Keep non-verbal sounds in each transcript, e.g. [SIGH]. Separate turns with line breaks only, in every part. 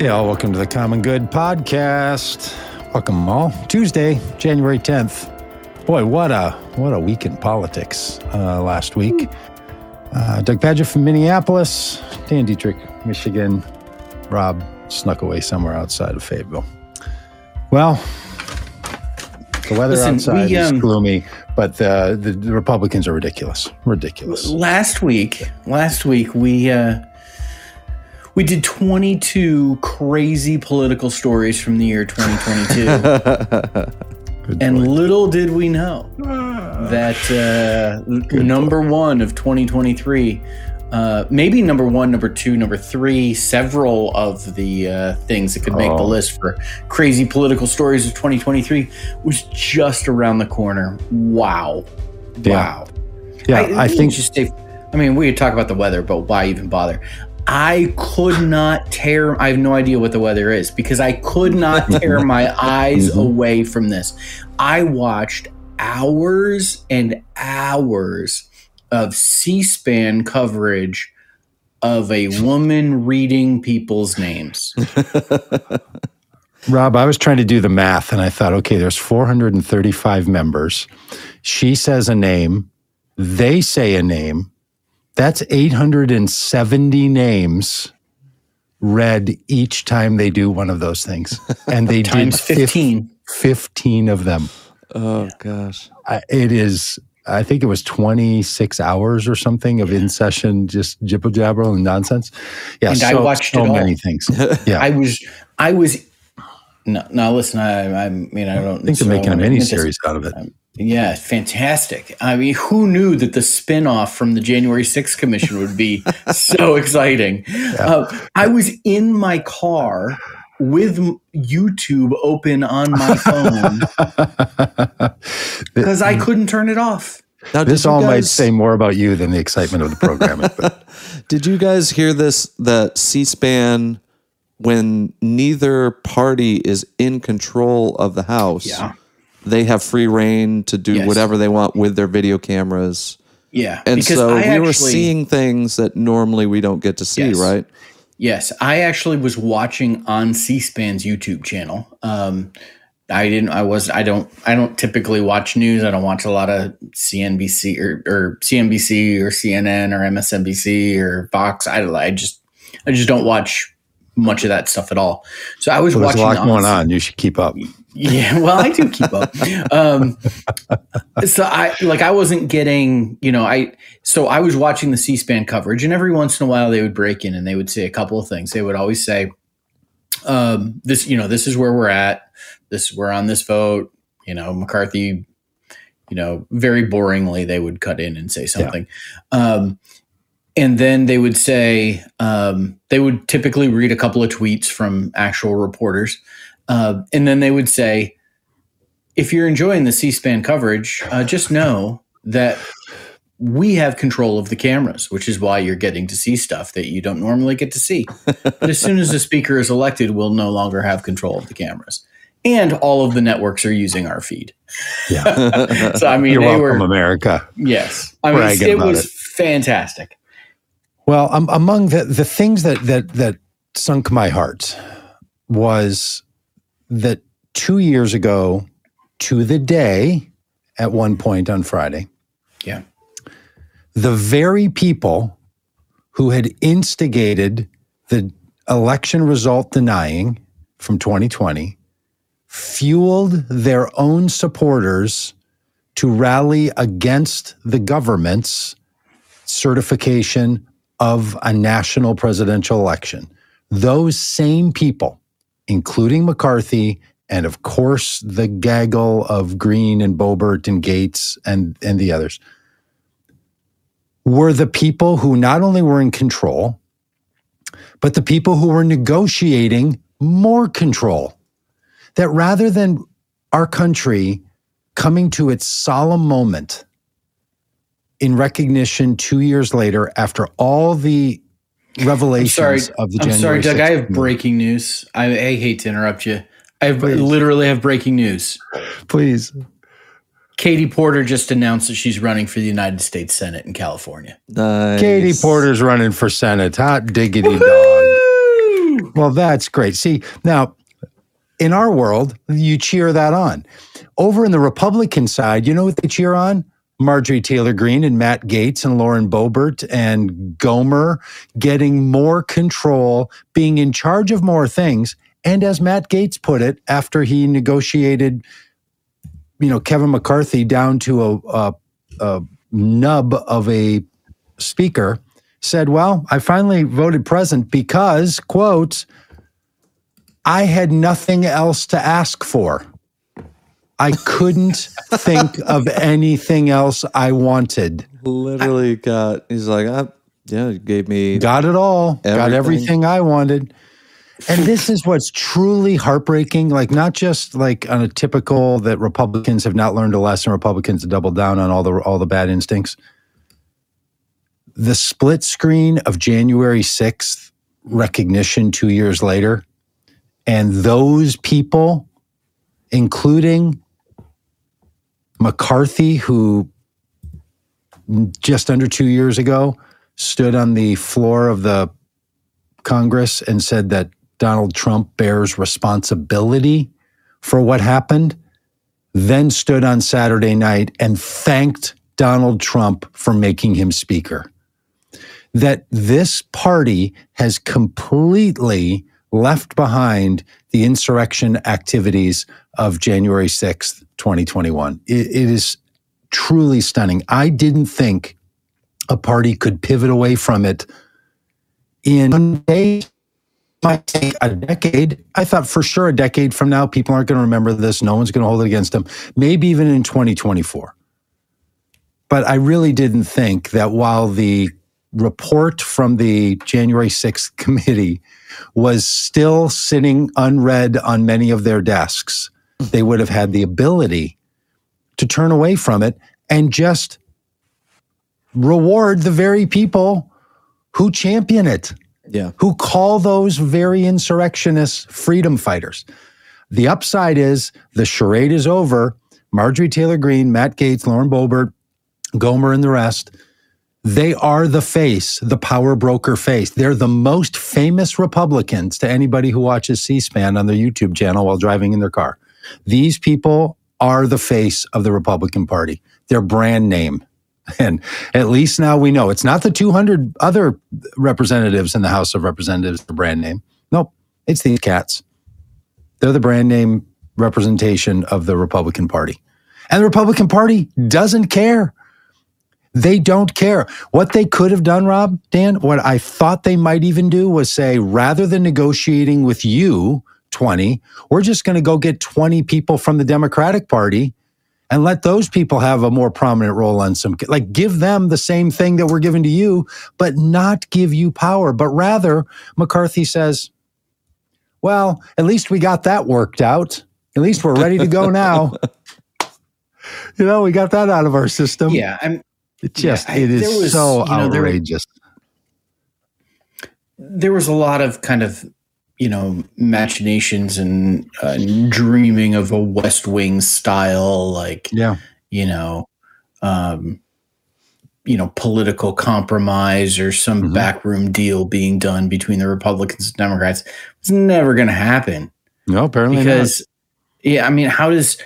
Yeah, welcome to the Common Good Podcast. Welcome all. Tuesday, January 10th. Boy, what a what a week in politics uh, last week. Uh, Doug Padgett from Minneapolis, Dan Dietrich, Michigan. Rob snuck away somewhere outside of Fayetteville. Well, the weather
Listen,
outside
we,
is
um,
gloomy, but the, the the Republicans are ridiculous. Ridiculous.
last week last week we uh we did 22 crazy political stories from the year 2022 [LAUGHS] and
boy.
little did we know that uh number one of 2023 uh, maybe number one, number two, number three, several of the uh, things that could make the
Oh.
list for crazy political stories of 2023 was just around the corner. Wow.
Yeah.
Wow.
yeah, I,
let me
think
just say, I mean, we could talk about the weather, but why even bother? I could not tear. I have no idea what the weather is because I could not [LAUGHS] tear my eyes
Mhm.
away from this. I watched hours and hours of C-SPAN coverage of a woman reading people's names. [LAUGHS]
Rob, I was trying to do the math and I thought, okay, there's 435 members. She says a name, they say a name. That's 870 names read each time they do one of those things. [LAUGHS] And they
Times
did fif-
15.
15 of them.
Oh gosh.
I, it is, I think it was 26 hours or something of in session, just jibber jabber and nonsense. Yeah,
And I watched
so
it all.
many things. [LAUGHS] Yeah.
I was, I was. No, no. Listen, I, I mean, I don't
I think they're making a
necessarily wanna
mini series out of it.
Yeah, fantastic. I mean, who knew that the spinoff from the January 6th Commission would be [LAUGHS] so exciting? Uh, I was in my car with YouTube open on my phone [LAUGHS] because I couldn't turn it off.
Now,
This
you
all might say more about you than the excitement of the programming. but [LAUGHS]
Did you guys hear this? That C-SPAN, when neither party is in control of the House,
Yeah.
they have free rein to do
Yes.
whatever they want with their video cameras.
Yeah.
And so
I
we were seeing things that normally we don't get to see,
Yes.
right?
Yes, I actually was watching on C-SPAN's YouTube channel. Um, I didn't. I was. I don't. I don't typically watch news. I don't watch a lot of CNBC or, or CNBC or CNN or MSNBC or Fox. I. I just. I just don't watch much of that stuff at all. So I was
well, there's a
watching
lot going on. You should keep up. [LAUGHS]
yeah, well, I do keep up. Um, [LAUGHS] so I like I wasn't getting, you know, I so I was watching the C-SPAN coverage, and every once in a while they would break in and they would say a couple of things. They would always say, um, "This, you know, this is where we're at. This we're on this vote." You know, McCarthy. You know, very boringly they would cut in and say something. Um, and then they would say um, they would typically read a couple of tweets from actual reporters uh, and then they would say, if you're enjoying the C SPAN coverage, uh, just know that we have control of the cameras, which is why you're getting to see stuff that you don't normally get to see. but as soon as the speaker is elected, we'll no longer have control of the cameras. And all of the networks are using our feed.
Yeah. [LAUGHS]
So, I mean,
You're
they
welcome,
were,
America.
yes. I mean, it was
it.
fantastic.
Well, um, among the, the things that, that, that sunk my heart was that two years ago to the day, at one point on Friday,
Yeah.
the very people who had instigated the election result denying from 2020 fueled their own supporters to rally against the government's certification of a national presidential election. Those same people, including McCarthy, and of course the gaggle of Green and Boebert and Gaetz and, and the others, were the people who not only were in control, but the people who were negotiating more control. That rather than our country coming to its solemn moment in recognition two years later after all the revelations
sorry.
of the
I'm sorry, Doug. I have breaking news. I, I hate to interrupt you. I have, literally have breaking news.
Please.
Katie Porter just announced that she's running for the United States Senate in California.
Nice.
Katie Porter's running for Senate. Hot diggity dog. Well, that's great. See, now in our world, you cheer that on. Over in the Republican side, you know what they cheer on? Marjorie Taylor Greene and Matt Gaetz and Lauren Boebert and Gomer getting more control, being in charge of more things. And as Matt Gaetz put it, after he negotiated, you know, Kevin McCarthy down to a, a, a nub of a speaker, said, Well, I finally voted present because, quote, I had nothing else to ask for. I couldn't think of anything else I wanted.
Literally got. He's like, I, yeah, you gave me.
Got it all. Got
Everything.
everything I wanted. And this is what's truly heartbreaking. Like, not just like on a typical that Republicans have not learned a lesson, Republicans have doubled down on all the all the bad instincts. The split screen of January 6th recognition two years later, and those people, including McCarthy, who just under two years ago stood on the floor of the Congress and said that Donald Trump bears responsibility for what happened, then stood on Saturday night and thanked Donald Trump for making him speaker. That this party has completely left behind the insurrection activities of January 6th, 2021. It- it is truly stunning. I didn't think a party could pivot away from it in one day. Might take a decade. I thought for sure a decade from now, people aren't going to remember this. No one's going to hold it against them. Maybe even in 2024. But I really didn't think that while the report from the January 6th [LAUGHS] committee was still sitting unread on many of their desks, they would have had the ability to turn away from it and just reward the very people who champion it,
Yeah.
who call those very insurrectionists freedom fighters. The upside is the charade is over. Marjorie Taylor Greene, Matt Gaetz, Lauren Boebert, Gomer, and the rest, they are the face, the power broker face. They're the most famous Republicans to anybody who watches C SPAN on their YouTube channel while driving in their car. These people are the face of the Republican Party, their brand name. [LAUGHS] And at least now we know it's not the 200 other representatives in the House of Representatives, the brand name. Nope, it's these cats. They're the brand name representation of the Republican Party. And the Republican Party doesn't care. They don't care. What they could have done, Rob, Dan, what I thought they might even do was say, rather than negotiating with you, 20, we're just going to go get 20 people from the Democratic Party and let those people have a more prominent role on some, like give them the same thing that we're giving to you, but not give you power. But rather, McCarthy says, well, at least we got that worked out. At least we're ready to go now. [LAUGHS] you know, we got that out of our system.
Yeah, I'm
It just
Yeah,
it
there
is
was,
so
you know,
outrageous.
there was a lot of kind of you know machinations and uh, dreaming of a West Wing style, like
yeah.
you know, um, you know, political compromise or some
Mhm.
backroom deal being done between the Republicans and Democrats. It's never going to happen
No, apparently
because, yeah, I mean, how does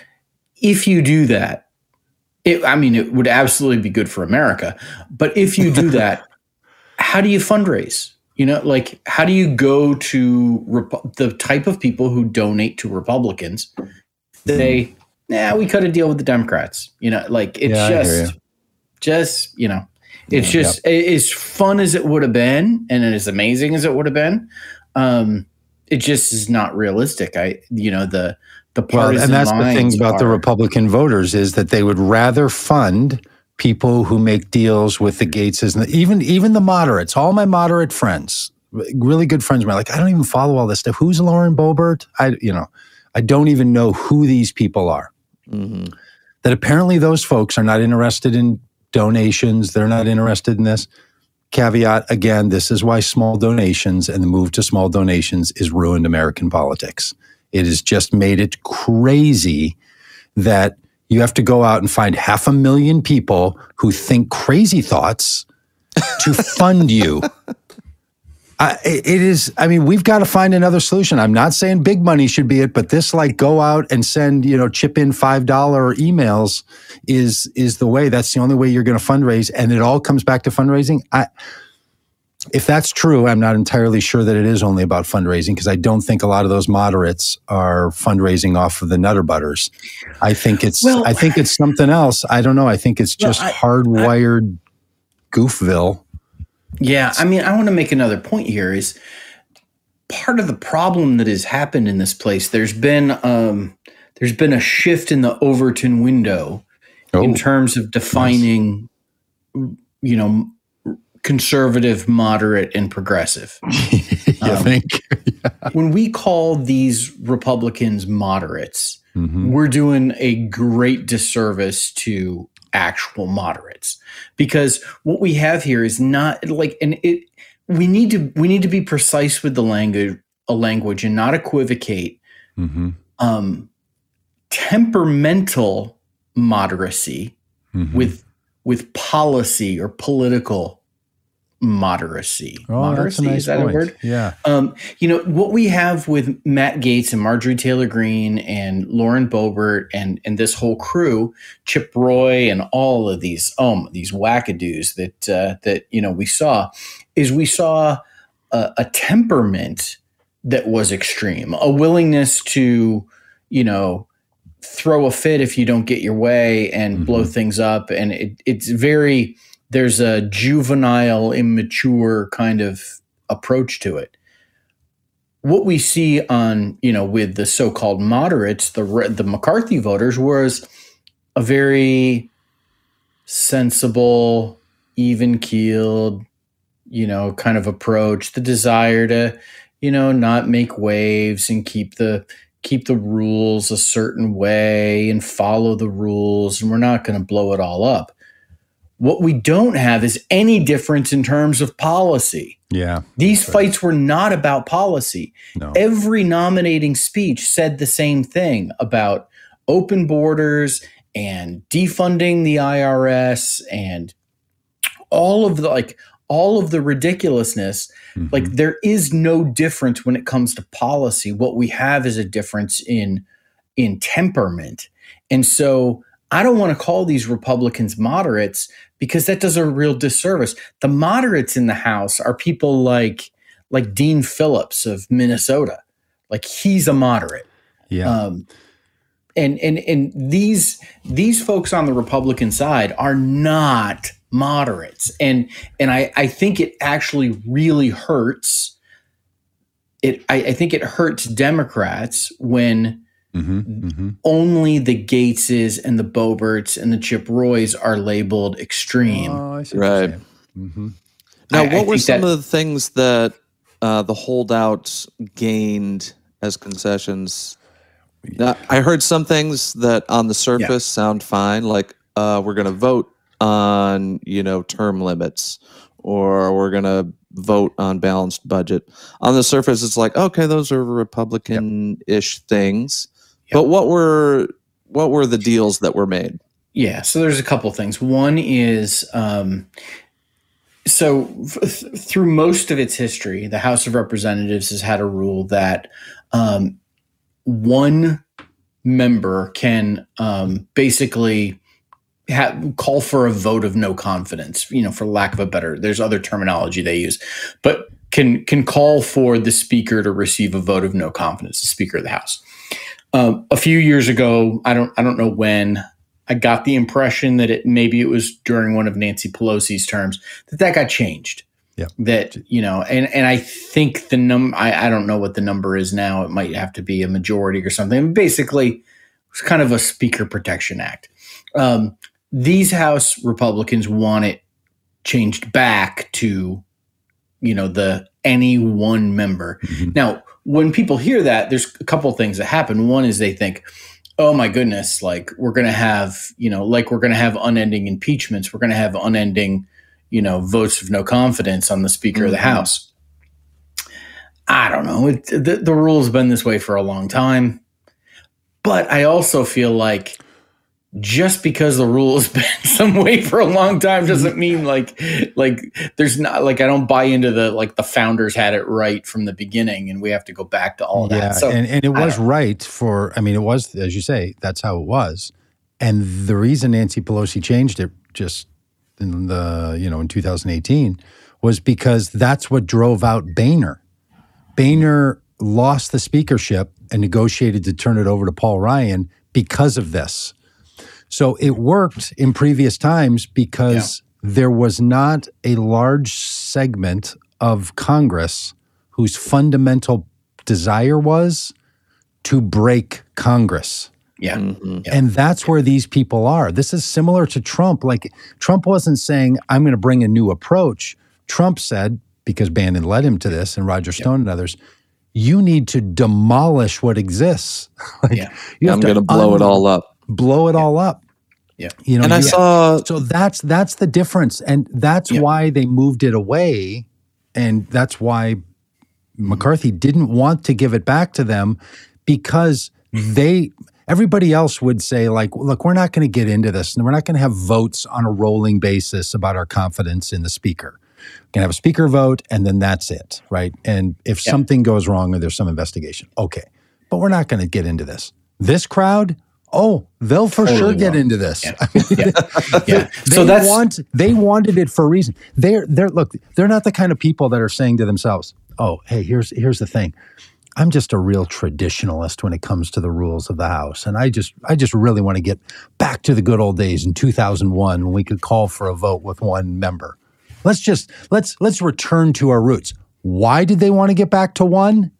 if you do that? It, I mean, it would absolutely be good for America, but if you do [LAUGHS] that, how do you fundraise? You know, like how do you go to Repu- the type of people who donate to Republicans? They, nah, we cut a deal with the Democrats. You know, like it's
Yeah, I hear
just, just you know, it's
Yeah.
just a- as fun as it would have been, and as amazing as it would have been. Um, it just is not realistic. I, you know, the the
Well, and that's the thing about the Republican voters is that they would rather fund people who make deals with the Gaetzes and the, even even the moderates. All my moderate friends, really good friends, of mine, like I don't even follow all this stuff. Who's Lauren Boebert? I you know, I don't even know who these people are.
hmm
That apparently those folks are not interested in donations. They're not interested in this. Caveat again, this is why small donations and the move to small donations is ruined American politics. It has just made it crazy that you have to go out and find half a million people who think crazy thoughts to [LAUGHS] fund you. I, it is. I mean, we've got to find another solution. I'm not saying big money should be it, but this like go out and send you know chip in five dollar emails is is the way. That's the only way you're going to fundraise, and it all comes back to fundraising. I, if that's true, I'm not entirely sure that it is only about fundraising because I don't think a lot of those moderates are fundraising off of the Nutter Butters. I think it's
Well-
I think it's something else. I don't know. I think it's
Well,
just
I-
hardwired goofville.
Yeah, I mean, I want to make another point here is part of the problem that has happened in this place. There's been um, there's been a shift in the Overton window
Oh,
in terms of defining, you know, conservative, moderate, and progressive. [LAUGHS]
you
um,
think? [LAUGHS]
when we call these Republicans moderates,
Mhm.
we're doing a great disservice to actual moderates because what we have here is not like and it we need to we need to be precise with the language a language and not equivocate
Mhm.
um temperamental moderacy
Mhm.
with with policy or political moderacy
Oh,
moderacy
nice
is that
point.
a word
Yeah.
um, you know what we have with Matt Gaetz and Marjorie Taylor Greene and Lauren Boebert and and this whole crew, Chip Roy and all of these um these wackadoos that uh, that you know we saw, is we saw a, a temperament that was extreme, a willingness to you know throw a fit if you don't get your way and blow things up, and it, it's very there's a juvenile, immature kind of approach to it. What we see on, you know, with the so-called moderates, the the McCarthy voters was a very sensible, even-keeled, you know, kind of approach, the desire to, you know, not make waves and keep the keep the rules a certain way and follow the rules and we're not going to blow it all up. What we don't have is any difference in terms of policy.
Yeah.
These
right.
fights were not about policy.
No.
Every nominating speech said the same thing about open borders and defunding the IRS and all of the like all of the ridiculousness
Mhm.
like there is no difference when it comes to policy what we have is a difference in in temperament and so i don't want to call these republicans moderates because that does a real disservice the moderates in the house are people like like dean phillips of minnesota like he's a moderate
yeah.
um, and and and these these folks on the Republican side are not moderates, and and I I think it actually really hurts. It I, I think it hurts Democrats when
Mhm. Mhm.
only the Gaetzes and the Boberts and the Chip Roys are labeled extreme.
Oh, I see
Right.
saying. Mhm.
Now,
I- I
what were some
that-
of the things that uh, the holdouts gained as concessions? Now, I heard some things that on the surface sound fine, like uh, we're going to vote on you know term limits, or we're going to vote on balanced budget. On the surface, it's like okay, those are Republican-ish things.
Yep.
But what were what were the deals that were made?
Yeah, so there's a couple things. One is um, so f- through most of its history, the House of Representatives has had a rule that um, one member can um, basically ha- call for a vote of no confidence. You know, for lack of a better, there's other terminology they use, but can can call for the speaker to receive a vote of no confidence, the Speaker of the House. Um, a few years ago, I don't I don't know when. I got the impression that it maybe it was during one of Nancy Pelosi's terms that that got changed.
Yeah.
That you know, and and I think the num I, I don't know what the number is now. It might have to be a majority or something. Basically, it's kind of a Speaker Protection Act. Um, these House Republicans want it changed back to, you know, the any one member.
Mhm.
Now, when people hear that, there's a couple of things that happen. One is they think, oh my goodness, like we're going to have, you know, like we're going to have unending impeachments. We're going to have unending, you know, votes of no confidence on the Speaker of the
Mhm.
House. I don't know. It, the, the rule's been this way for a long time. But I also feel like just because the rule has [LAUGHS] been some way for a long time doesn't mean like like there's not like I don't buy into the like the founders had it right from the beginning and we have to go back to all
yeah,
that. So
and, and it was right for I mean it was as you say, that's how it was. And the reason Nancy Pelosi changed it just in the, you know, in 2018 was because that's what drove out Boehner. Boehner lost the speakership and negotiated to turn it over to Paul Ryan because of this. So it worked in previous times because yeah. there was not a large segment of Congress whose fundamental desire was to break Congress.
Yeah. Mm-hmm.
yeah. And that's where these people are. This is similar to Trump. Like Trump wasn't saying, I'm going to bring a new approach. Trump said, because Bannon led him to this and Roger Stone and others, you need to demolish what exists. [LAUGHS]
like, yeah. I'm going to blow un- it all up
blow it yeah. all up.
Yeah.
You know,
and I saw
so that's that's the difference. And that's yeah. why they moved it away. And that's why McCarthy didn't want to give it back to them because they everybody else would say like look we're not going to get into this and we're not going to have votes on a rolling basis about our confidence in the speaker we can have a speaker vote and then that's it right and if yeah. something goes wrong or there's some investigation okay but we're not going to get into this this crowd Oh, they'll for totally sure get into this.
Yeah. [LAUGHS] yeah. yeah.
they so that's want they wanted it for a reason. They're they're look, they're not the kind of people that are saying to themselves, "Oh, hey, here's here's the thing. I'm just a real traditionalist when it comes to the rules of the house, and I just I just really want to get back to the good old days in 2001 when we could call for a vote with one member. Let's just let's let's return to our roots. Why did they want to get back to one?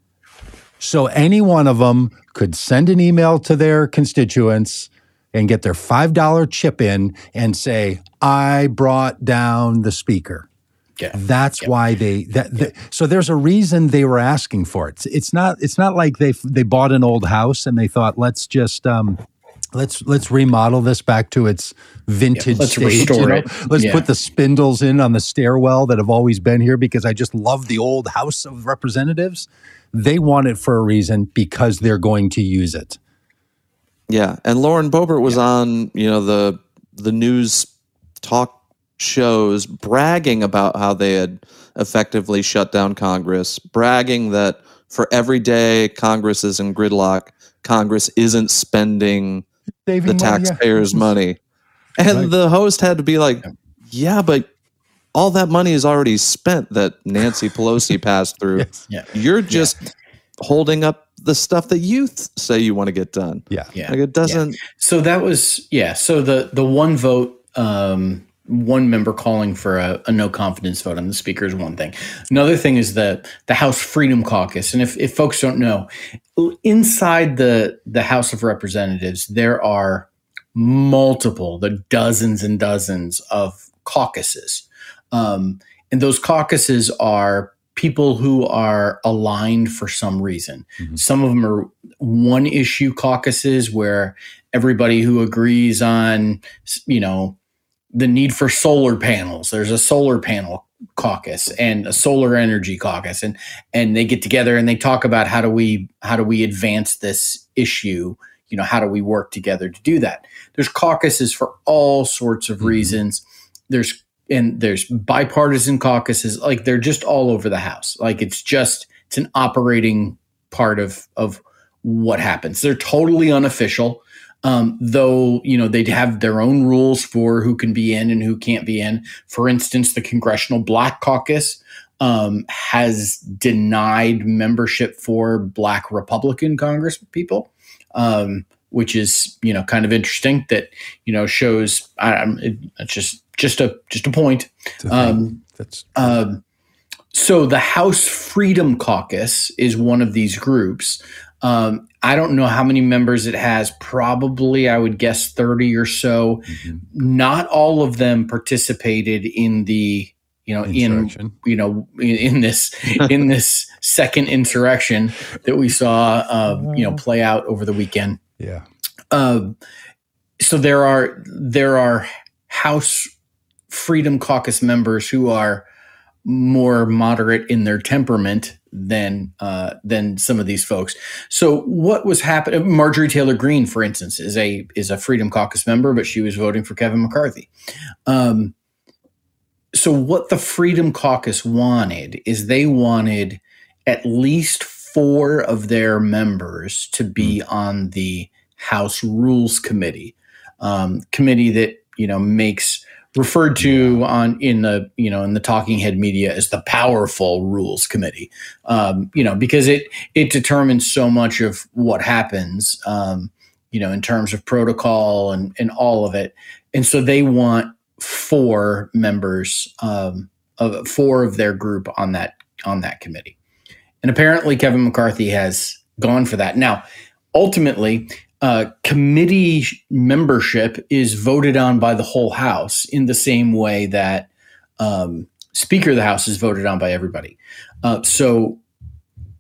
So any one of them could send an email to their constituents and get their $5 chip in and say, I brought down the speaker.
Yeah.
That's
yeah.
why they that, yeah. so there's a reason they were asking for it. It's, it's not it's not like they they bought an old house and they thought let's just um let's let's remodel this back to its vintage
yeah, let's
stage.
Restore
you know?
it.
Let's
yeah.
put the spindles in on the stairwell that have always been here because I just love the old House of Representatives. They want it for a reason because they're going to use it.
Yeah, and Lauren Boebert was yeah. on, you know, the the news talk shows bragging about how they had effectively shut down Congress, bragging that for every day Congress is in gridlock, Congress isn't spending Saving the taxpayers' money. Yeah. [LAUGHS] money. And right. the host had to be like, yeah, but all that money is already spent that Nancy Pelosi [LAUGHS] passed through. Yes.
Yeah.
You're just yeah. holding up the stuff that you th- say you want to get done.
Yeah.
Yeah.
Like it doesn't.
Yeah. So that was, yeah. So the, the one vote, um, one member calling for a, a, no confidence vote on the speaker is one thing. Another thing is the the House Freedom Caucus. And if, if folks don't know, inside the the House of Representatives, there are multiple, the dozens and dozens of caucuses. Um, and those caucuses are people who are aligned for some reason. Mm-hmm. Some of them are one issue caucuses where everybody who agrees on, you know, the need for solar panels. There's a solar panel caucus and a solar energy caucus and and they get together and they talk about how do we how do we advance this issue? You know how do we work together to do that? There's caucuses for all sorts of mm-hmm. reasons. There's and there's bipartisan caucuses like they're just all over the house. Like it's just it's an operating part of of what happens. They're totally unofficial um, though you know they'd have their own rules for who can be in and who can't be in. For instance, the Congressional Black Caucus um, has denied membership for Black Republican Congress people, um, which is you know kind of interesting. That you know shows um, it, it's just just a just a point. Um, That's um, so the House Freedom Caucus is one of these groups. Um, I don't know how many members it has. Probably, I would guess 30 or so. Mm-hmm. Not all of them participated in the, you know, in you know, in, in this [LAUGHS] in this second insurrection that we saw, uh, you know, play out over the weekend.
Yeah.
Uh, so there are there are House Freedom Caucus members who are more moderate in their temperament than uh, than some of these folks. So what was happening? Marjorie Taylor Greene, for instance, is a is a Freedom Caucus member, but she was voting for Kevin McCarthy. Um, so what the Freedom Caucus wanted is they wanted at least four of their members to be hmm. on the House Rules Committee, um, committee that you know makes referred to on in the you know in the talking head media as the powerful rules committee. Um, you know because it it determines so much of what happens um, you know in terms of protocol and and all of it. And so they want four members um, of four of their group on that on that committee. And apparently kevin mccarthy has gone for that. Now ultimately uh, committee membership is voted on by the whole House in the same way that um, Speaker of the House is voted on by everybody. Uh, so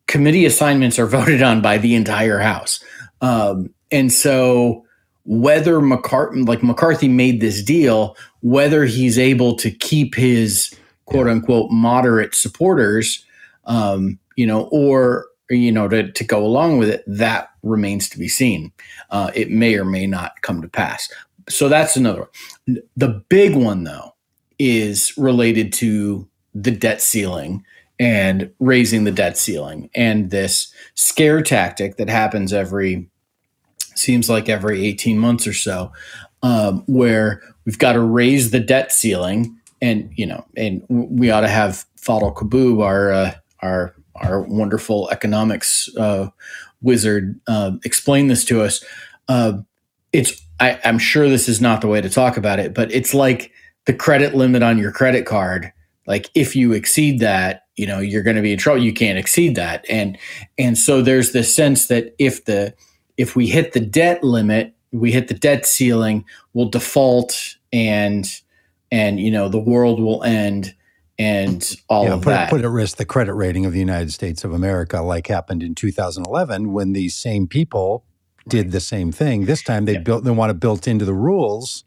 committee assignments are [LAUGHS] voted on by the entire House. Um, and so whether McCarthy, like McCarthy made this deal, whether he's able to keep his quote unquote moderate supporters, um, you know, or you know, to, to go along with it, that remains to be seen. Uh, it may or may not come to pass. So that's another one. The big one, though, is related to the debt ceiling and raising the debt ceiling and this scare tactic that happens every seems like every 18 months or so um, where we've got to raise the debt ceiling and you know and we ought to have Fadhel Kaboub our uh, our our wonderful economics uh, wizard, uh, explain this to us. Uh, it's I, I'm sure this is not the way to talk about it, but it's like the credit limit on your credit card. Like if you exceed that, you know you're going to be in trouble. You can't exceed that, and and so there's this sense that if the if we hit the debt limit, we hit the debt ceiling, we'll default and and you know the world will end and all of
put,
that.
Put at risk the credit rating of the United States of America, like happened in 2011 when these same people did the same thing. This time they yeah. built they want to built into the rules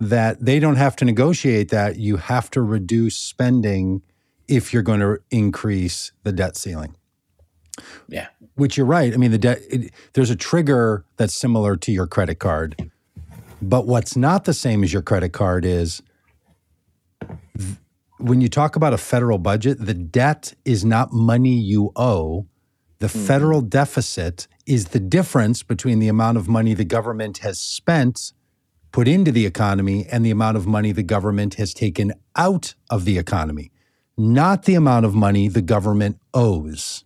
that they don't have to negotiate that. You have to reduce spending if you're going to increase the debt ceiling.
Yeah,
which you're right. I mean, the debt. It, there's a trigger that's similar to your credit card, but what's not the same as your credit card is when you talk about a federal budget, the debt is not money you owe. The mm-hmm. federal deficit is the difference between the amount of money the government has spent, put into the economy, and the amount of money the government has taken out of the economy, not the amount of money the government owes.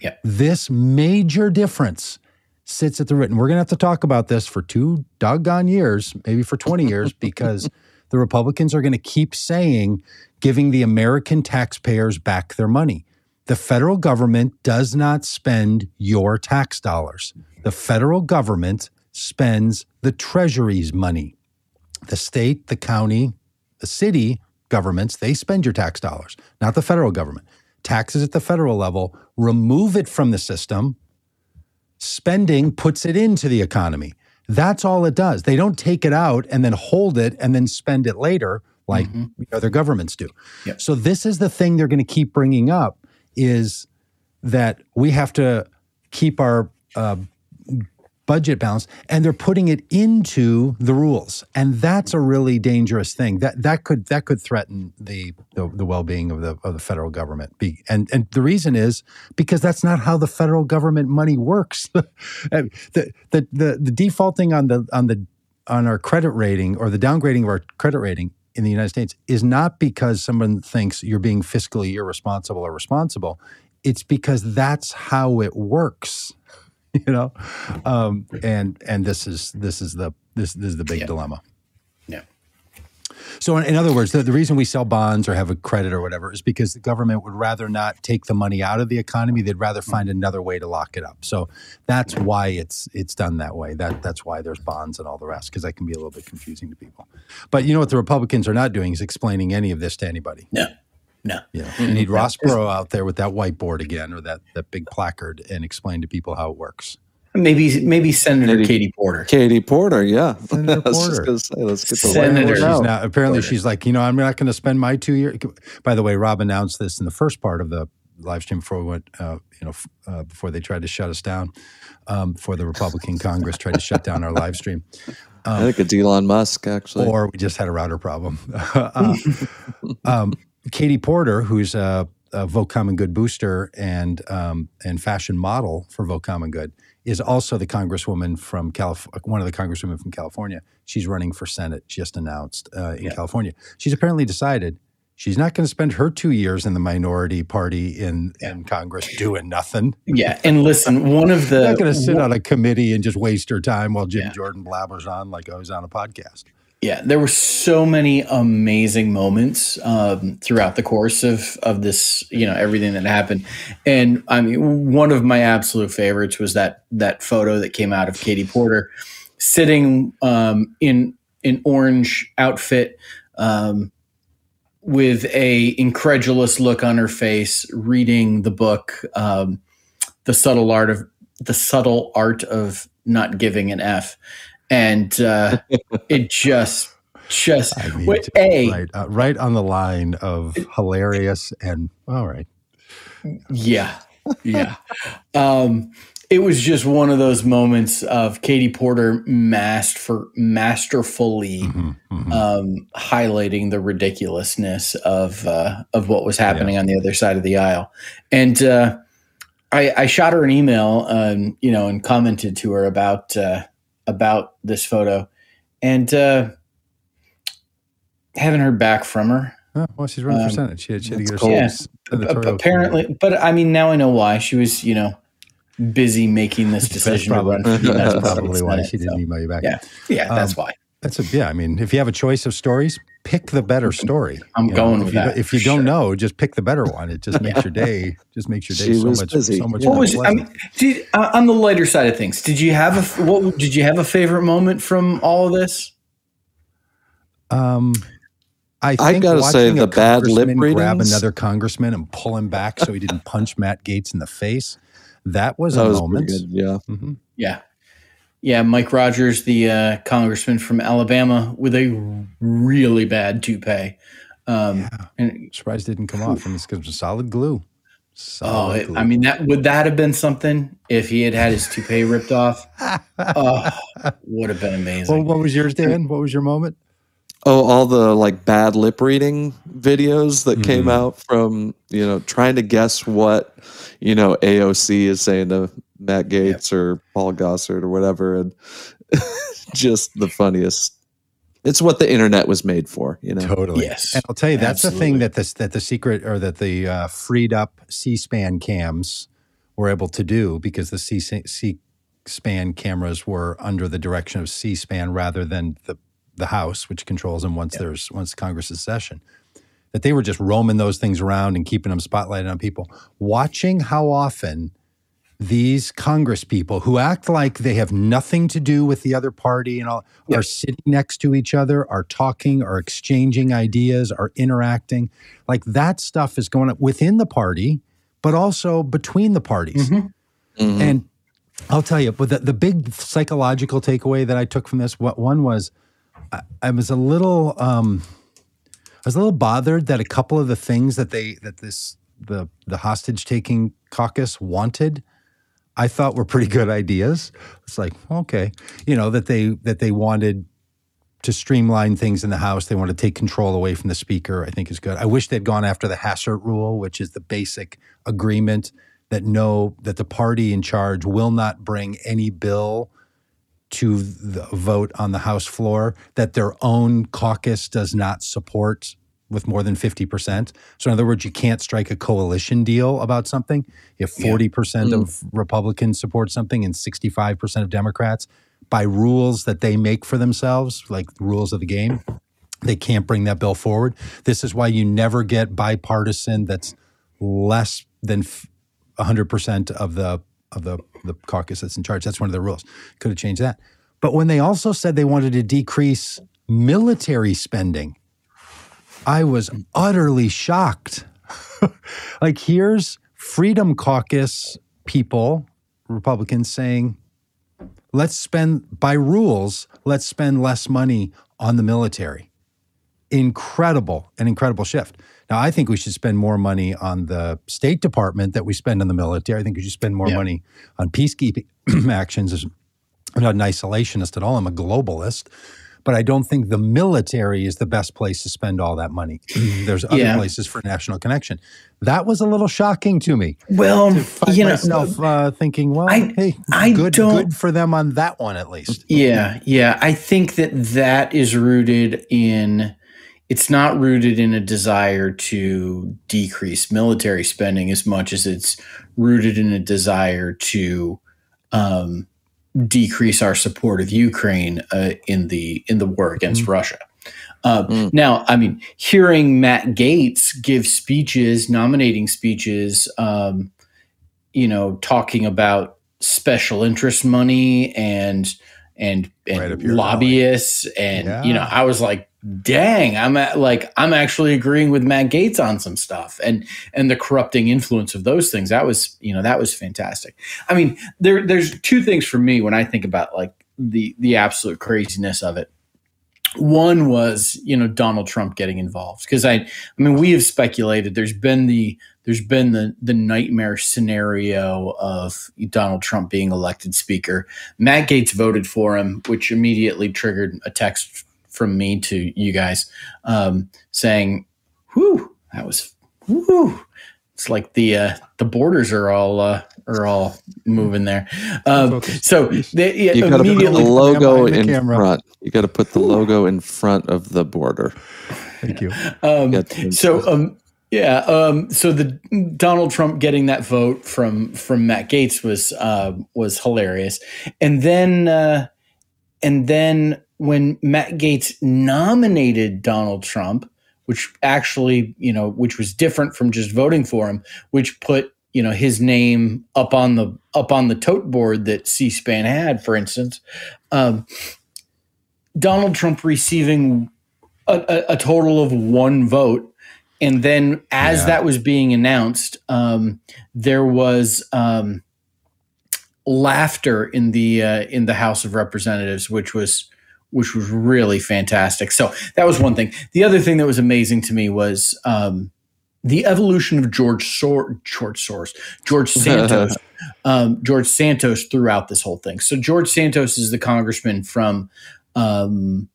Yeah.
This major difference sits at the root. And we're going to have to talk about this for two doggone years, maybe for 20 years, [LAUGHS] because the Republicans are going to keep saying giving the American taxpayers back their money. The federal government does not spend your tax dollars. The federal government spends the Treasury's money. The state, the county, the city governments, they spend your tax dollars, not the federal government. Taxes at the federal level remove it from the system. Spending puts it into the economy. That's all it does. They don't take it out and then hold it and then spend it later like mm-hmm. other governments do. Yep. So this is the thing they're going to keep bringing up is that we have to keep our uh, budget balance, and they're putting it into the rules, and that's a really dangerous thing. That that could that could threaten the the, the well being of the of the federal government. Be, and and the reason is because that's not how the federal government money works. [LAUGHS] the, the the the defaulting on the on the on our credit rating or the downgrading of our credit rating in the United States is not because someone thinks you're being fiscally irresponsible or responsible. It's because that's how it works, [LAUGHS] you know. Um, and and this is this is the this, this is the big
yeah.
dilemma.
So,
in, in other words, the, the, reason we sell bonds or have a credit or whatever is because the government would rather not take the money out of the economy; they'd rather find mm. another way to lock it up. So that's why it's it's done that way. That that's why there's bonds and all the rest because that can be a little bit confusing to people. But you know what the Republicans are not doing is explaining any of this to anybody.
No. No.
You, know, you need Ross Perot out there with that whiteboard again or that, that big placard and explain to people how it works.
Maybe maybe Senator maybe Katie Porter.
Katie Porter, yeah. [LAUGHS]
Senator Porter.
Say, let's get the
Senator. She's
apparently, Porter. she's like, you know, I'm not going to spend my two years. By the way, Rob announced this in the first part of the live stream before we went, uh, you know, uh, before they tried to shut us down, um, before the Republican Congress tried to shut down our live stream.
I think it's Elon Musk actually.
or we just had a router problem. [LAUGHS] uh, um, Katie Porter, who's a, a Vote Common Good booster and um, and fashion model for Vote Common Good, is also the congresswoman from California. One of the congresswomen from California. She's running for Senate. Just announced uh, in
Yeah.
California. She's apparently decided. She's not going to spend her two years in the minority party in, in Congress doing nothing.
Yeah, and listen, one of the
not going to sit on a committee and just waste her time while Jim
Yeah.
Jordan blabbers on like I was on a podcast.
Yeah, there were so many amazing moments um, throughout the course of of this, you know, everything that happened. And I mean, one of my absolute favorites was that that photo that came out of Katie Porter sitting um, in an orange outfit um, with a incredulous look on her face, reading the book, um, the subtle art of the subtle art of not giving an F, and uh, it just just
I mean,
wait, a
right, uh, right on the line of hilarious and all right.
yeah yeah um it was just one of those moments of katie porter masked for masterfully
Mhm, mhm.
um highlighting the ridiculousness of uh of what was happening on the other side of the aisle and uh i i shot her an email um you know and commented to her about uh about this photo and uh haven't heard back from her
Oh, well, she's running
um,
for Senate. She had, she had to get her
that's cool.
Yeah. apparently but i mean now i know why she was you know busy making this [LAUGHS]
That's
decision to run for the [LAUGHS]
that's probably why
Senate,
she didn't
so,
email you back.
yeah yeah that's
Um,
why
That's a yeah. I mean, if you have a choice of stories, pick the better story.
I'm
You
going
if
with
you,
that,
If you
for
don't
sure.
know, just pick the better one. It just [LAUGHS] makes your day. Just makes your day
She
so
was
much
busy.
so much
Yeah.
what was i mean did uh, on the lighter side of things did you have a what did you have a favorite moment from all of this
Um, I
I
think
gotta say
watching
the
a
bad lip
congressman grab another congressman and pull him back so he didn't punch Matt Gaetz in the face. That was
That
a
was
moment.
good. Yeah.
Mhm.
yeah yeah mike rogers the uh, congressman from alabama with a really bad toupee um
Yeah.
and
Surprised it didn't come off, and it's because of solid glue.
Oh,
Solid
it,
glue.
I mean that would that have been something if he had had his toupee ripped off? [LAUGHS] Oh, would have been amazing.
well, what was yours, Dan? What was your moment?
Oh, all the like bad lip reading videos that came
Mhm.
out from, you know, trying to guess what, you know, AOC is saying to Matt Gaetz or Paul Gosar or whatever. And [LAUGHS] just the funniest. It's what the internet was made for, you know?
Totally.
Yes,
And I'll tell you, that's the thing that this that the secret or that the uh, freed up C-SPAN cams were able to do because the C- C-SPAN cameras were under the direction of C-SPAN rather than the the House, which controls them once there's once Congress is session. That they were just roaming those things around and keeping them spotlighted on people. Watching how often these Congress people who act like they have nothing to do with the other party and all are sitting next to each other, are talking, are exchanging ideas, are interacting. Like that stuff is going on within the party, but also between the parties.
Mhm.
Mhm.
And I'll tell you, but the, the big psychological takeaway that I took from this, what one was, I, I was a little, um, I was a little bothered that a couple of the things that they that this the the hostage taking caucus wanted, I thought were pretty good ideas. It's like okay, you know that they that they wanted to streamline things in the House. They want to take control away from the Speaker. I think is good. I wish they'd gone after the Hastert rule, which is the basic agreement that no that the party in charge will not bring any bill to the vote on the House floor that their own caucus does not support with more than 50%. So in other words, you can't strike a coalition deal about something. If 40% mm. of Republicans support something and 65% of Democrats by rules that they make for themselves, like the rules of the game, they can't bring that bill forward. This is why you never get bipartisan that's less than f- 100% of the of the the caucus that's in charge. That's one of the rules. Could have changed that. But when they also said they wanted to decrease military spending, I was utterly shocked. [LAUGHS] like here's Freedom Caucus people, Republicans saying, let's spend by rules, let's spend less money on the military. incredible, an incredible shift. Now, I think we should spend more money on the State Department that we spend on the military. I think we should spend more
Yeah.
money on peacekeeping [CLEARS THROAT] actions. I'm not an isolationist at all. I'm a globalist. But I don't think the military is the best place to spend all that money. There's other
Yeah.
places for national connection. That was a little shocking to me.
Well,
Find
you know,
myself uh, thinking, well,
I-
hey,
I
good, good for them on that one at least.
Yeah, yeah. I think that that is rooted in. It's not rooted in a desire to decrease military spending as much as it's rooted in a desire to um, decrease our support of Ukraine uh, in the in the war against Russia. Um,
Mm.
Now, I mean, hearing Matt Gaetz give speeches, nominating speeches, um, you know, talking about special interest money and and and
your
lobbyists, and you know, I was like, dang, I'm at, like, I'm actually agreeing with Matt Gaetz on some stuff, and and the corrupting influence of those things. That was, you know, that was fantastic. I mean, there there's two things for me when I think about like the the absolute craziness of it. One was, you know, Donald Trump getting involved because I, I mean, we have speculated. There's been the there's been the the nightmare scenario of Donald Trump being elected speaker. Matt Gaetz voted for him, which immediately triggered a text from me to you guys um, saying, "Whew, that was whew." It's like the uh, the borders are all uh, are all moving there. Um, so they yeah,
You got to put the logo
behind the
in front. You got to put the logo in front of the border.
Thank you.
Um,
Yeah,
so um, yeah, um, so the Donald Trump getting that vote from from Matt Gaetz was uh, was hilarious, and then uh, and then when Matt Gaetz nominated Donald Trump, which actually you know which was different from just voting for him, which put you know his name up on the up on the tote board that C-SPAN had, for instance. Um, Donald Trump receiving a, a, a total of one vote. And then, as
Yeah.
that was being announced, um, there was um, laughter in the uh, in the House of Representatives, which was which was really fantastic. So that was one thing. The other thing that was amazing to me was um, the evolution of George Sor- George Soros, George [LAUGHS] Santos, um, George Santos throughout this whole thing. So George Santos is the congressman from um,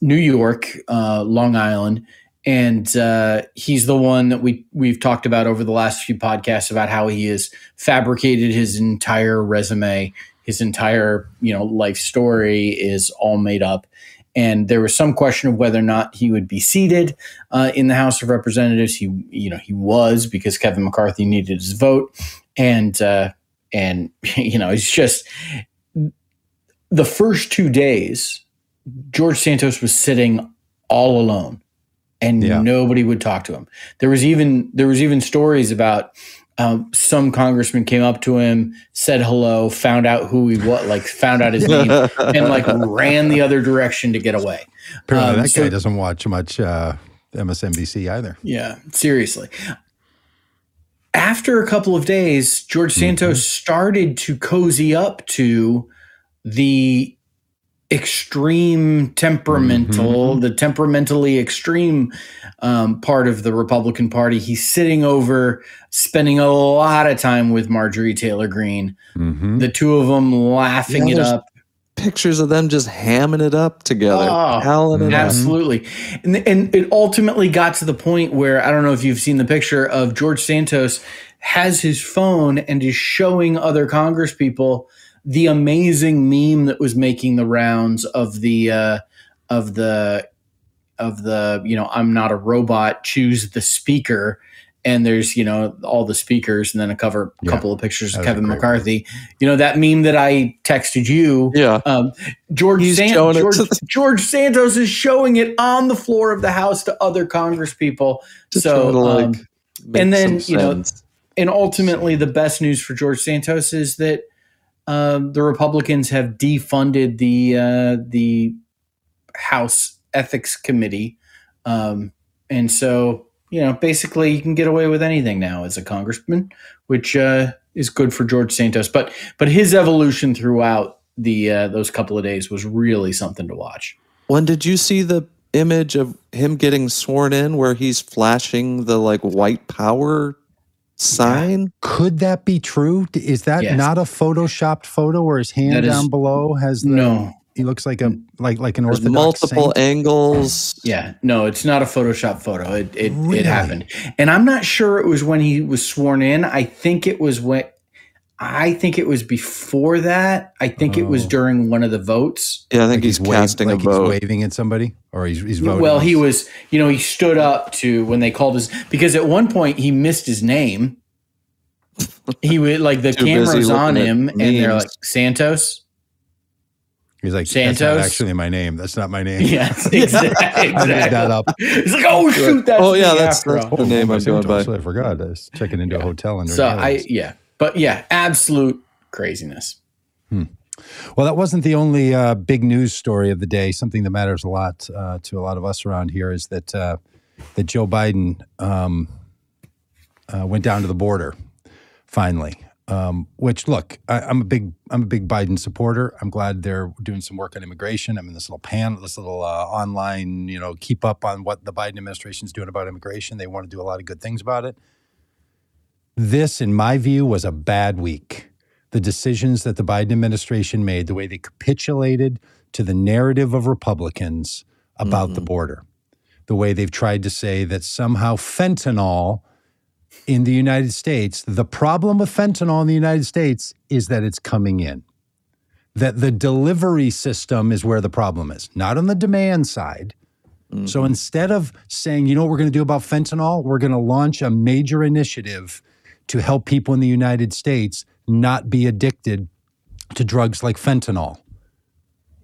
New York, uh, Long Island, and uh, he's the one that we we've talked about over the last few podcasts about how he has fabricated his entire resume, his entire you know life story is all made up. And there was some question of whether or not he would be seated uh, in the House of Representatives. He, you know, he was because Kevin McCarthy needed his vote, and uh, and [LAUGHS] you know, it's just the first two days. George Santos was sitting all alone, and
Yeah.
nobody would talk to him. There was even there was even stories about um, some congressman came up to him, said hello, found out who he was, like found out his [LAUGHS] name, and like ran the other direction to get away.
Apparently,
Um,
that
so-
guy doesn't watch much uh, MSNBC either.
Yeah, seriously. After a couple of days, George Santos started to cozy up to the extreme temperamental, the temperamentally extreme um, part of the Republican Party. He's sitting over, spending a lot of time with Marjorie Taylor Greene.
Mm-hmm.
The two of them laughing
Yeah,
it up.
Pictures of them just hamming it up together,
Oh,
howling it up.
Absolutely. And, and it ultimately got to the point where I don't know if you've seen the picture of George Santos has his phone and is showing other Congress people the amazing meme that was making the rounds of the uh, of the of the you know I'm not a robot choose the speaker and there's you know all the speakers and then a cover
Yeah.
couple of pictures
That
of Kevin
great
McCarthy you know that meme that I texted you
Yeah.
um, George,
He's
San- George,
the-
George Santos is showing it on the floor of the House to other Congress people.
To
so,
to, like,
um, and then, you know, and ultimately, the best news for George Santos is that um, the Republicans have defunded the uh, the House Ethics Committee, um, and so you know, basically, you can get away with anything now as a congressman, which uh, is good for George Santos. But but his evolution throughout the uh, those couple of days was really something to watch.
When did you see the image of him getting sworn in where he's flashing the like white power sign?
Could that be true? Is that
Yes.
not a photoshopped photo where his hand
That is-
down below has the
No.
he looks like a like like an
There's
orthodox
multiple
saint?
angles.
Yeah, no, it's not a Photoshop photo. It it,
Really?
it happened, and I'm not sure it was when he was sworn in. I think it was when. I think it was before that. I think it was
Oh.
during one of the votes.
Yeah, I think
Like
he's,
wave-
casting
like
a vote.
He's waving at somebody, or he's he's voting.
Well, he was, you know, he stood up to when they called his because at one point he missed his name. He would like the [LAUGHS] camera's on him, and they're like Santos.
He's like That's not
Santos?
actually my name. That's not my name.
Yes, [LAUGHS] exactly.
I made that up.
It's like, oh shoot, that's
Oh, yeah,
the
that's- that's the name oh, I'm going by.
I forgot. I was checking into a hotel and New
So I yeah, but yeah, absolute craziness.
Well, that wasn't the only uh, big news story of the day. Something that matters a lot uh, to a lot of us around here is that uh, that Joe Biden um, uh, went down to the border finally. Um, which look, I, I'm a big I'm a big Biden supporter. I'm glad they're doing some work on immigration. I'm in this little panel, this little uh, online, you know, keep up on what the Biden administration is doing about immigration. They want to do a lot of good things about it. This, in my view, was a bad week the decisions that the Biden administration made, the way they capitulated to the narrative of Republicans about the mm-hmm. border, the way they've tried to say that somehow fentanyl in the United States, the problem with fentanyl in the United States is that it's coming in. That the delivery system is where the problem is, not on the demand side. So mm-hmm. instead of saying, you know what we're going to do about fentanyl, we're going to launch a major initiative to help people in the United States not be addicted to drugs like fentanyl.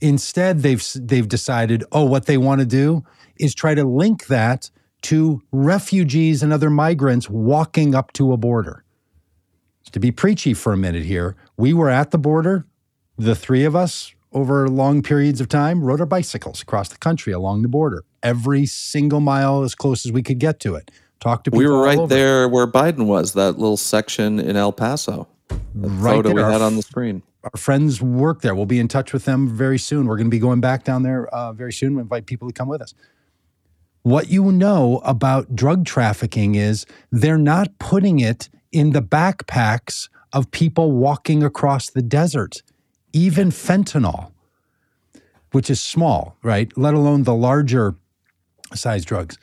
Instead, they've they've decided, oh, what they want to do is try to link that to refugees and other migrants walking up to a border. To be preachy for a minute here, we were at the border, the three of us, over long periods of time, rode our bicycles across the country along the border, every single mile as close as we could get to it. Talk to people.
We were right there where Biden was, that little section in El Paso.
Right
photo we had on the screen.
our friends work there. We'll be in touch with them very soon. We're going to be going back down there uh, very soon. We invite people to come with us. What you know about drug trafficking is they're not putting it in the backpacks of people walking across the desert, even fentanyl, which is small, right? Let alone the larger size drugs.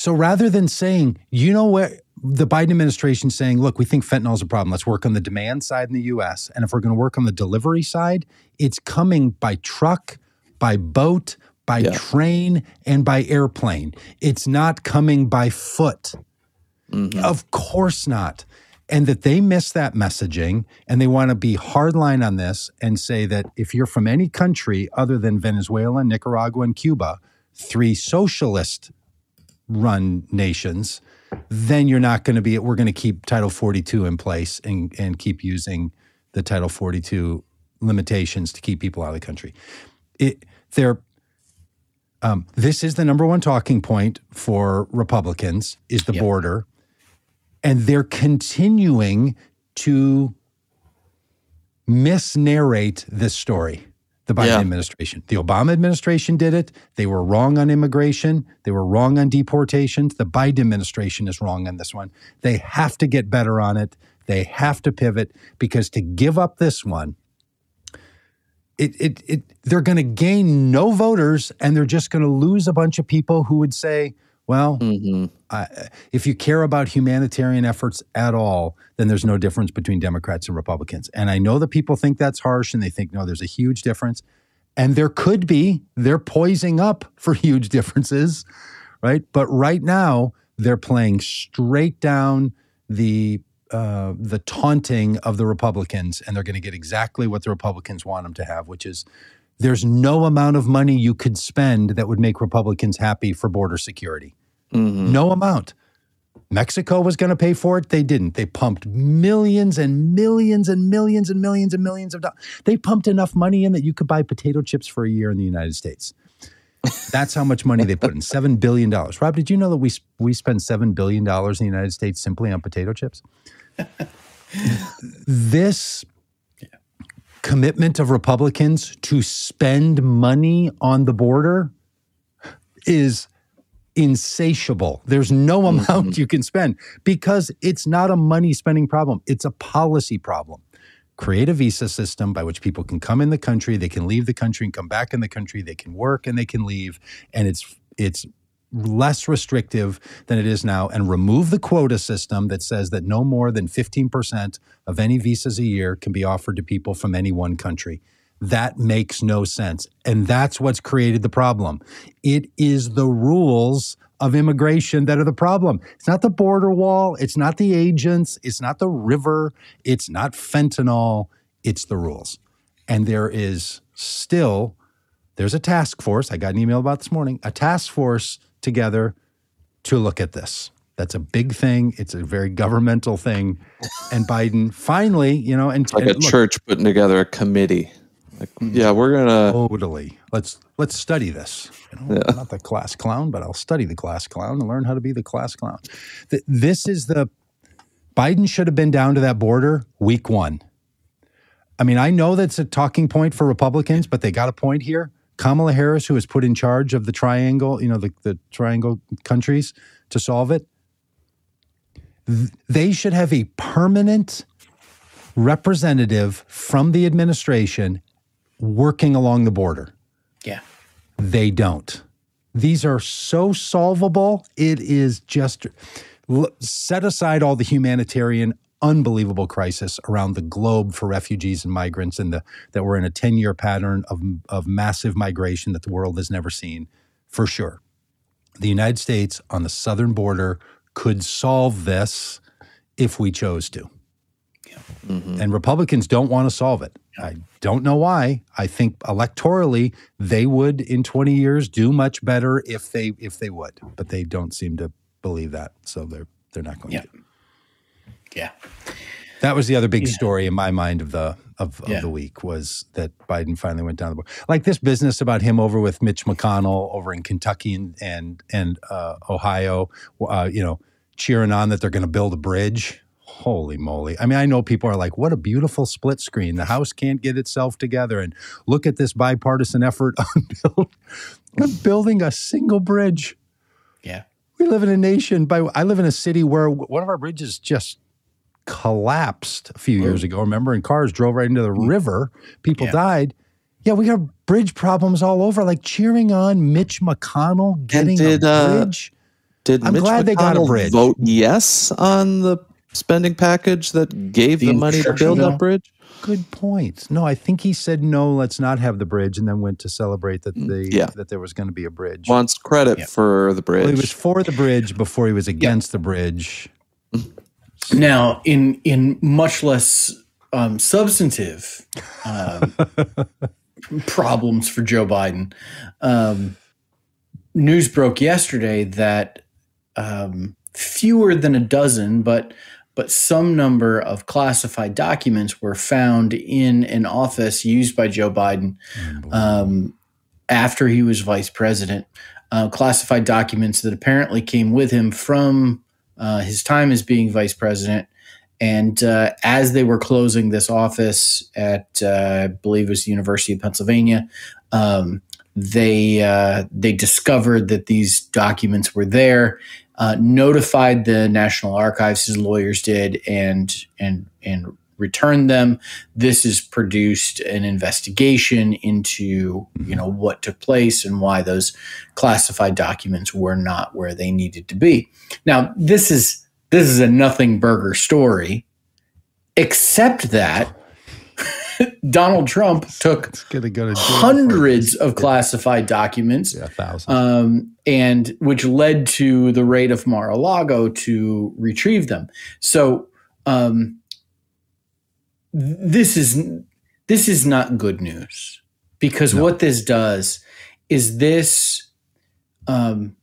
So rather than saying, you know what, the Biden administration saying, look, we think fentanyl is a problem. Let's work on the demand side in the US. And if we're going to work on the delivery side, it's coming by truck, by boat, by
Yeah.
train, and by airplane. It's not coming by foot. Mm-hmm. Of course not. And that they miss that messaging and they want to be hardline on this and say that if you're from any country other than Venezuela, Nicaragua, and Cuba, three socialist run nations, then you're not going to be, we're going to keep Title 42 in place and, and keep using the Title 42 limitations to keep people out of the country. It, they're, um, this is the number one talking point for Republicans is the
Yep.
border. And they're continuing to misnarrate this story, the Biden
Yeah.
administration. The Obama administration did it. They were wrong on immigration. They were wrong on deportations. The Biden administration is wrong on this one. They have to get better on it. They have to pivot because to give up this one, it, it, it, they're going to gain no voters and they're just going to lose a bunch of people who would say, well,
hmm
uh, if you care about humanitarian efforts at all, then there's no difference between Democrats and Republicans. And I know that people think that's harsh and they think, no, there's a huge difference. And there could be, they're poising up for [LAUGHS] huge differences, right? But right now, they're playing straight down the uh, the taunting of the Republicans, and they're going to get exactly what the Republicans want them to have, which is there's no amount of money you could spend that would make Republicans happy for border security.
Hmm
No amount. Mexico was going to pay for it. They didn't. They pumped millions and millions and millions and millions and millions of dollars. They pumped enough money in that you could buy potato chips for a year in the United States. That's how much money they put in. $7 billion. Rob, did you know that we, we spend $7 billion in the United States simply on potato chips? [LAUGHS] this commitment of Republicans to spend money on the border is insatiable. There's no amount mm-hmm. you can spend because it's not a money spending problem, it's a policy problem. Create a visa system by which people can come in the country, they can leave the country and come back in the country, they can work and they can leave and it's it's less restrictive than it is now and remove the quota system that says that no more than 15% of any visas a year can be offered to people from any one country. That makes no sense. And that's what's created the problem. It is the rules of immigration that are the problem. It's not the border wall, it's not the agents, it's not the river, it's not fentanyl, it's the rules. And there is still there's a task force. I got an email about this morning, a task force together to look at this. That's a big thing. It's a very governmental thing. And Biden finally, you know, and
like
and
a look, church putting together a committee. Like, hmm. yeah, we're gonna
totally let's let's study this. You know, yeah. Not the class clown, but I'll study the class clown and learn how to be the class clown. This is the Biden should have been down to that border week one. I mean, I know that's a talking point for Republicans, but they got a point here. Kamala Harris, who was put in charge of the triangle, you know, the, the triangle countries to solve it, they should have a permanent representative from the administration working along the border.
Yeah.
They don't. These are so solvable. It is just set aside all the humanitarian unbelievable crisis around the globe for refugees and migrants, and the, that we're in a 10 year pattern of, of massive migration that the world has never seen, for sure. The United States on the southern border could solve this if we chose to. Yeah. Mm-hmm. And Republicans don't want to solve it. I don't know why. I think electorally they would in 20 years do much better if they if they would, but they don't seem to believe that. So they're they're not going
yeah.
to.
Yeah.
That was the other big yeah. story in my mind of the of, of the week was that Biden finally went down the board. Like this business about him over with Mitch McConnell over in Kentucky and and, and uh, Ohio, uh, you know, cheering on that they're going to build a bridge. Holy moly! I mean, I know people are like, "What a beautiful split screen! The House can't get itself together." And look at this bipartisan effort [LAUGHS] on, build, building a single bridge.
Yeah,
we live in a nation. By I live in a city where one of our bridges just collapsed a few years ago. Remember, and cars drove right into the mm. river. People yeah. died. Yeah, we got bridge problems all over. Like cheering on Mitch McConnell getting did, a uh, bridge.
Uh, did I'm Mitch glad McConnell they got a bridge. Vote yes on the spending package that gave the, the money to build that bridge.
Good point. No, I think he said no. Let's not have the bridge, and then went to celebrate that mm, the yeah. that there was going to be a bridge.
Wants credit yeah. for the bridge.
Well, he was for the bridge before he was against yeah. the bridge. [LAUGHS]
Now, in in much less um, substantive um, [LAUGHS] problems for Joe Biden, um, news broke yesterday that um, fewer than a dozen, but but some number of classified documents were found in an office used by Joe Biden um, after he was vice president. Uh, classified documents that apparently came with him from uh, his time as being vice president. And uh, as they were closing this office at, uh, I believe it was the University of Pennsylvania, um, they uh, they discovered that these documents were there, uh, notified the National Archives, his lawyers did, and and and returned them. This has produced an investigation into you know what took place and why those classified documents were not where they needed to be. Now, this is this is a nothing burger story, except that [LAUGHS] Donald Trump took go hundreds of classified documents,
yeah, thousands,
um, and which led to the raid of Mar-a-Lago to retrieve them. So um, this is this is not good news because no. what this does is this um,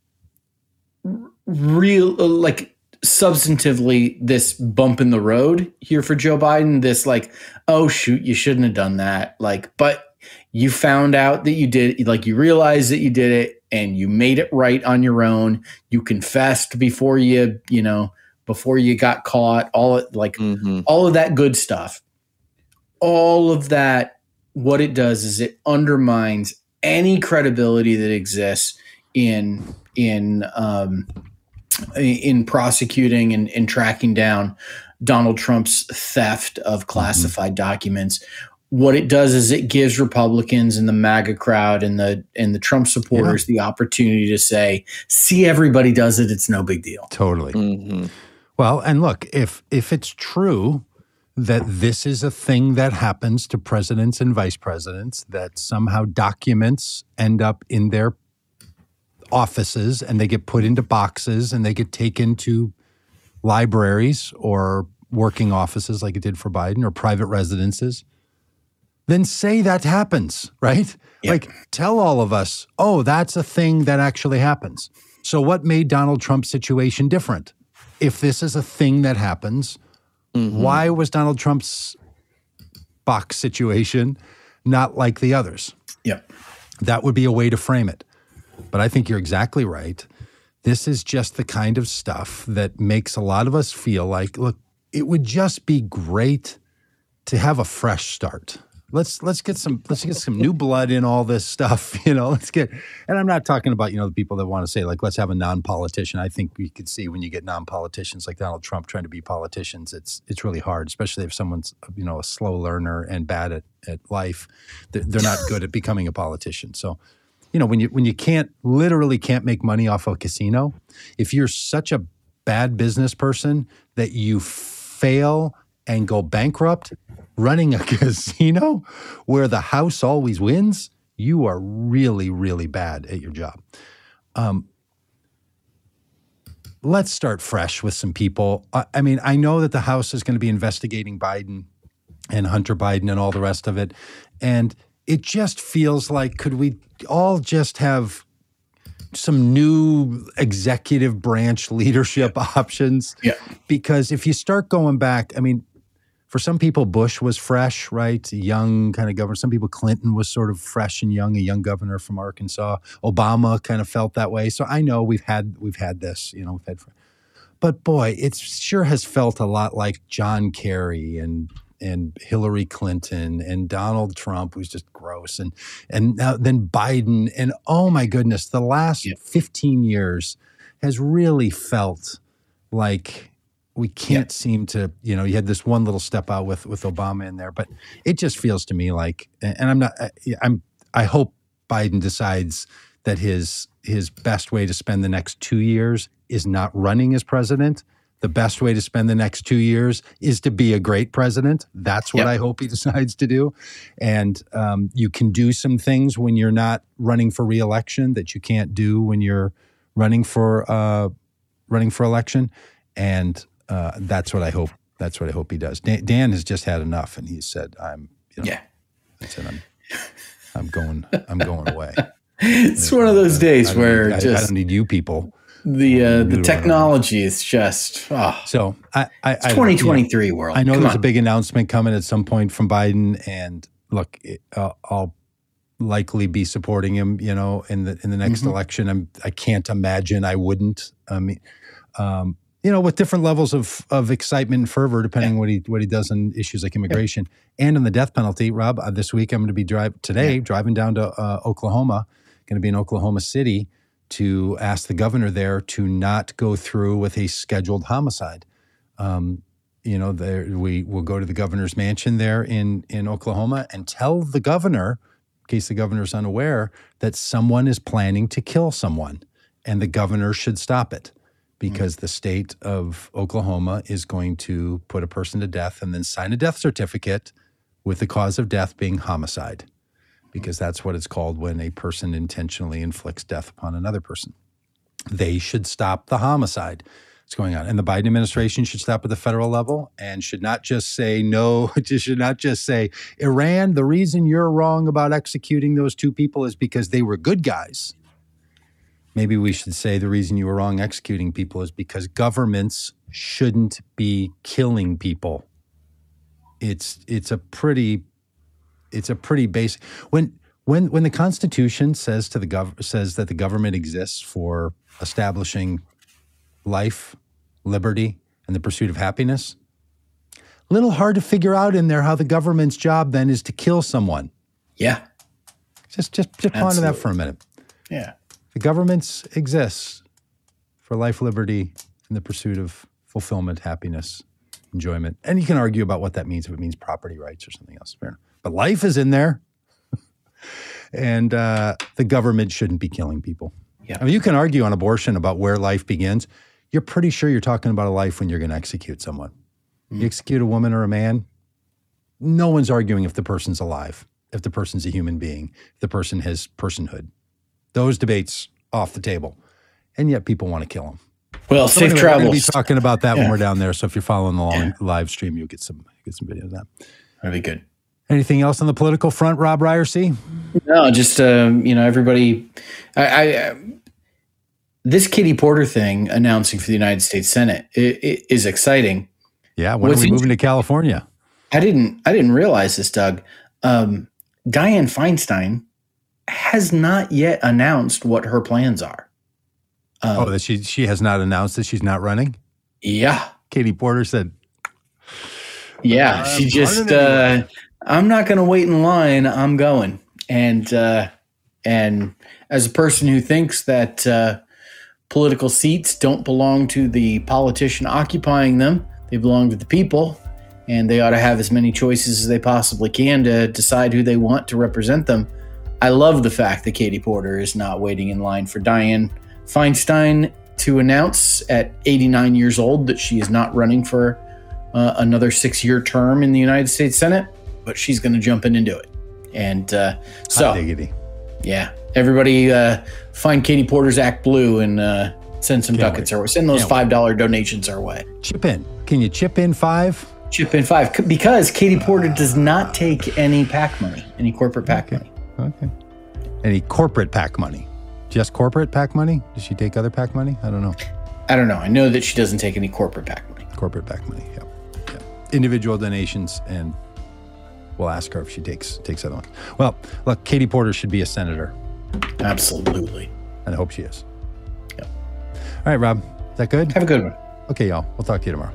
real like substantively this bump in the road here for Joe Biden. This like, oh shoot, you shouldn't have done that. Like, but you found out that you did like you realized that you did it and you made it right on your own. You confessed before you, you know, before you got caught, all like mm-hmm. all of that good stuff all of that, what it does is it undermines any credibility that exists in in um, in prosecuting and, and tracking down Donald Trump's theft of classified mm-hmm. documents. What it does is it gives Republicans and the MAGA crowd and the and the Trump supporters yeah. the opportunity to say, "See, everybody does it. It's no big deal."
Totally. Mm-hmm. Well, and look, if if it's true that this is a thing that happens to presidents and vice presidents, that somehow documents end up in their offices and they get put into boxes and they get taken to libraries or working offices like it did for Biden or private residences, then say that happens, right? Yep. Like tell all of us, oh, that's a thing that actually happens. So, what made Donald Trump's situation different? If this is a thing that happens, mm-hmm. why was Donald Trump's box situation not like the others?
Yep.
That would be a way to frame it. But I think you're exactly right. This is just the kind of stuff that makes a lot of us feel like, look, it would just be great to have a fresh start let's let's get some let's get some new blood in all this stuff [LAUGHS] you know let's get and i'm not talking about you know the people that want to say like let's have a non-politician. I think we could see when you get non-politicians like donald trump trying to be politicians it's it's really hard especially if someone's you know a slow learner and bad at, at life they're, not good at becoming a politician. So you know when you when you can't literally can't make money off a casino if you're such a bad business person that you fail and go bankrupt running a [LAUGHS] casino where the house always wins, you are really, really bad at your job. Um, let's start fresh with some people. I, I mean, I know that the House is going to be investigating Biden and Hunter Biden and all the rest of it. And it just feels like, could we all just have some new executive branch leadership yeah. options?
Yeah.
Because if you start going back, I mean, for some people, Bush was fresh, right? Young kind of governor. Some people, Clinton was sort of fresh and young, a young governor from Arkansas. Obama kind of felt that way. So I know we've had we've had this, you know, we've had, but boy, it sure has felt a lot like John Kerry and and Hillary Clinton and Donald Trump, who's just gross, and and now then Biden, and oh my goodness, the last yeah. fifteen years has really felt like we can't yeah. seem to you know you had this one little step out with with obama in there but it just feels to me like and i'm not i'm i hope biden decides that his his best way to spend the next two years is not running as president the best way to spend the next two years is to be a great president. That's what yep. I hope he [LAUGHS] decides to do. And um, you can do some things when you're not running for reelection that you can't do when you're running for uh, running for election. And uh, that's what I hope. That's what I hope he does. Dan, Dan, has just had enough, and he said, "I'm." You know,
yeah.
He said, "I'm. I'm going. I'm going away."
it's one of those days where
need,
just
I, don't need you people.
The uh, the technology is just oh.
so. I, I
it's 2023 you know, world.
I know Come there's on. a big announcement coming at some point from Biden, and look, uh, I'll likely be supporting him. You know, in the in the next mm-hmm. election, I'm. I can't imagine I wouldn't. I mean, um, you know, with different levels of of excitement and fervor, depending yeah. what he what he does on issues like immigration yeah. and on the death penalty. Rob, uh, this week I'm going to be drive today yeah. driving down to uh, Oklahoma. Going to be in Oklahoma City to ask the governor there to not go through with a scheduled homicide. Um, you know, there we will go to the governor's mansion there in in Oklahoma and tell the governor, in case the governor's unaware, that someone is planning to kill someone, and the governor should stop it because mm the state of Oklahoma is going to put a person to death and then sign a death certificate with the cause of death being homicide, because that's what it's called when a person intentionally inflicts death upon another person. They should stop the homicide that's going on. And the Biden administration should stop at the federal level and should not just say no, [LAUGHS] should not just say, Iran, the reason you're wrong about executing those two people is because they were good guys maybe we should say the reason you were wrong executing people is because governments shouldn't be killing people. It's it's a pretty it's a pretty basic when when when the Constitution says to the gov says that the government exists for establishing life, liberty, and the pursuit of happiness. A little hard to figure out in there how the government's job then is to kill someone.
Yeah.
Just just just ponder that for a minute.
Yeah
The governments exist for life, liberty, and the pursuit of fulfillment, happiness, enjoyment. And you can argue about what that means if it means property rights or something else. But life is in there. [LAUGHS] and uh, the government shouldn't be killing people.
Yeah.
I mean, you can argue on abortion about where life begins. You're pretty sure you're talking about a life when you're going to execute someone. You execute a woman or a man, no one's arguing if the person's alive, if the person's a human being, if the person has personhood. Those debates off the table. And yet people want to kill them.
Well,
So
safe
anyway, We're going to
travels.
be talking about that when we're down there. So if you're following the long
Yeah.
live stream, you'll get some get some video of that.
That'd be good.
Anything else on the political front, Rob Ryerson?
No, just um, you know, everybody. I, I uh, this Katie Porter thing announcing for the United States Senate i i is exciting.
Yeah, when
What's
are we moving to California?
I didn't I didn't realize this, Doug. Um, Dianne Feinstein has not yet announced what her plans are. Um,
oh, that she she has not announced that she's not running.
yeah,
Katie Porter said,
yeah. She just uh, I'm not going to wait in line. I'm going. And uh, and as a person who thinks that uh, political seats don't belong to the politician occupying them, they belong to the people, and they ought to have as many choices as they possibly can to decide who they want to represent them. I love the fact that Katie Porter is not waiting in line for Dianne Feinstein to announce at 89 years old that she is not running for uh, another six year term in the United States Senate, but she's going to jump in and do it. And uh, so,
diggity."
yeah, everybody uh, find Katie Porter's Act Blue and uh, send some
Can't
ducats our way. Send those
Can't
$5 donations our way.
Chip in. Can you chip in five?
Chip in five because Katie Porter does not take any PAC money, any corporate PAC money.
Okay. Any corporate PAC money? Just corporate PAC money? Does she take other PAC money? I don't know.
I don't know. I know that she doesn't take any corporate PAC money.
Corporate PAC money. Yeah. yeah. Individual donations, and we'll ask her if she takes takes other ones. Well, look, Katie Porter should be a senator,
Absolutely.
and I hope she is.
Yep.
All right, Rob. Is that good?
Have a good one.
Okay, y'all. We'll talk to you tomorrow.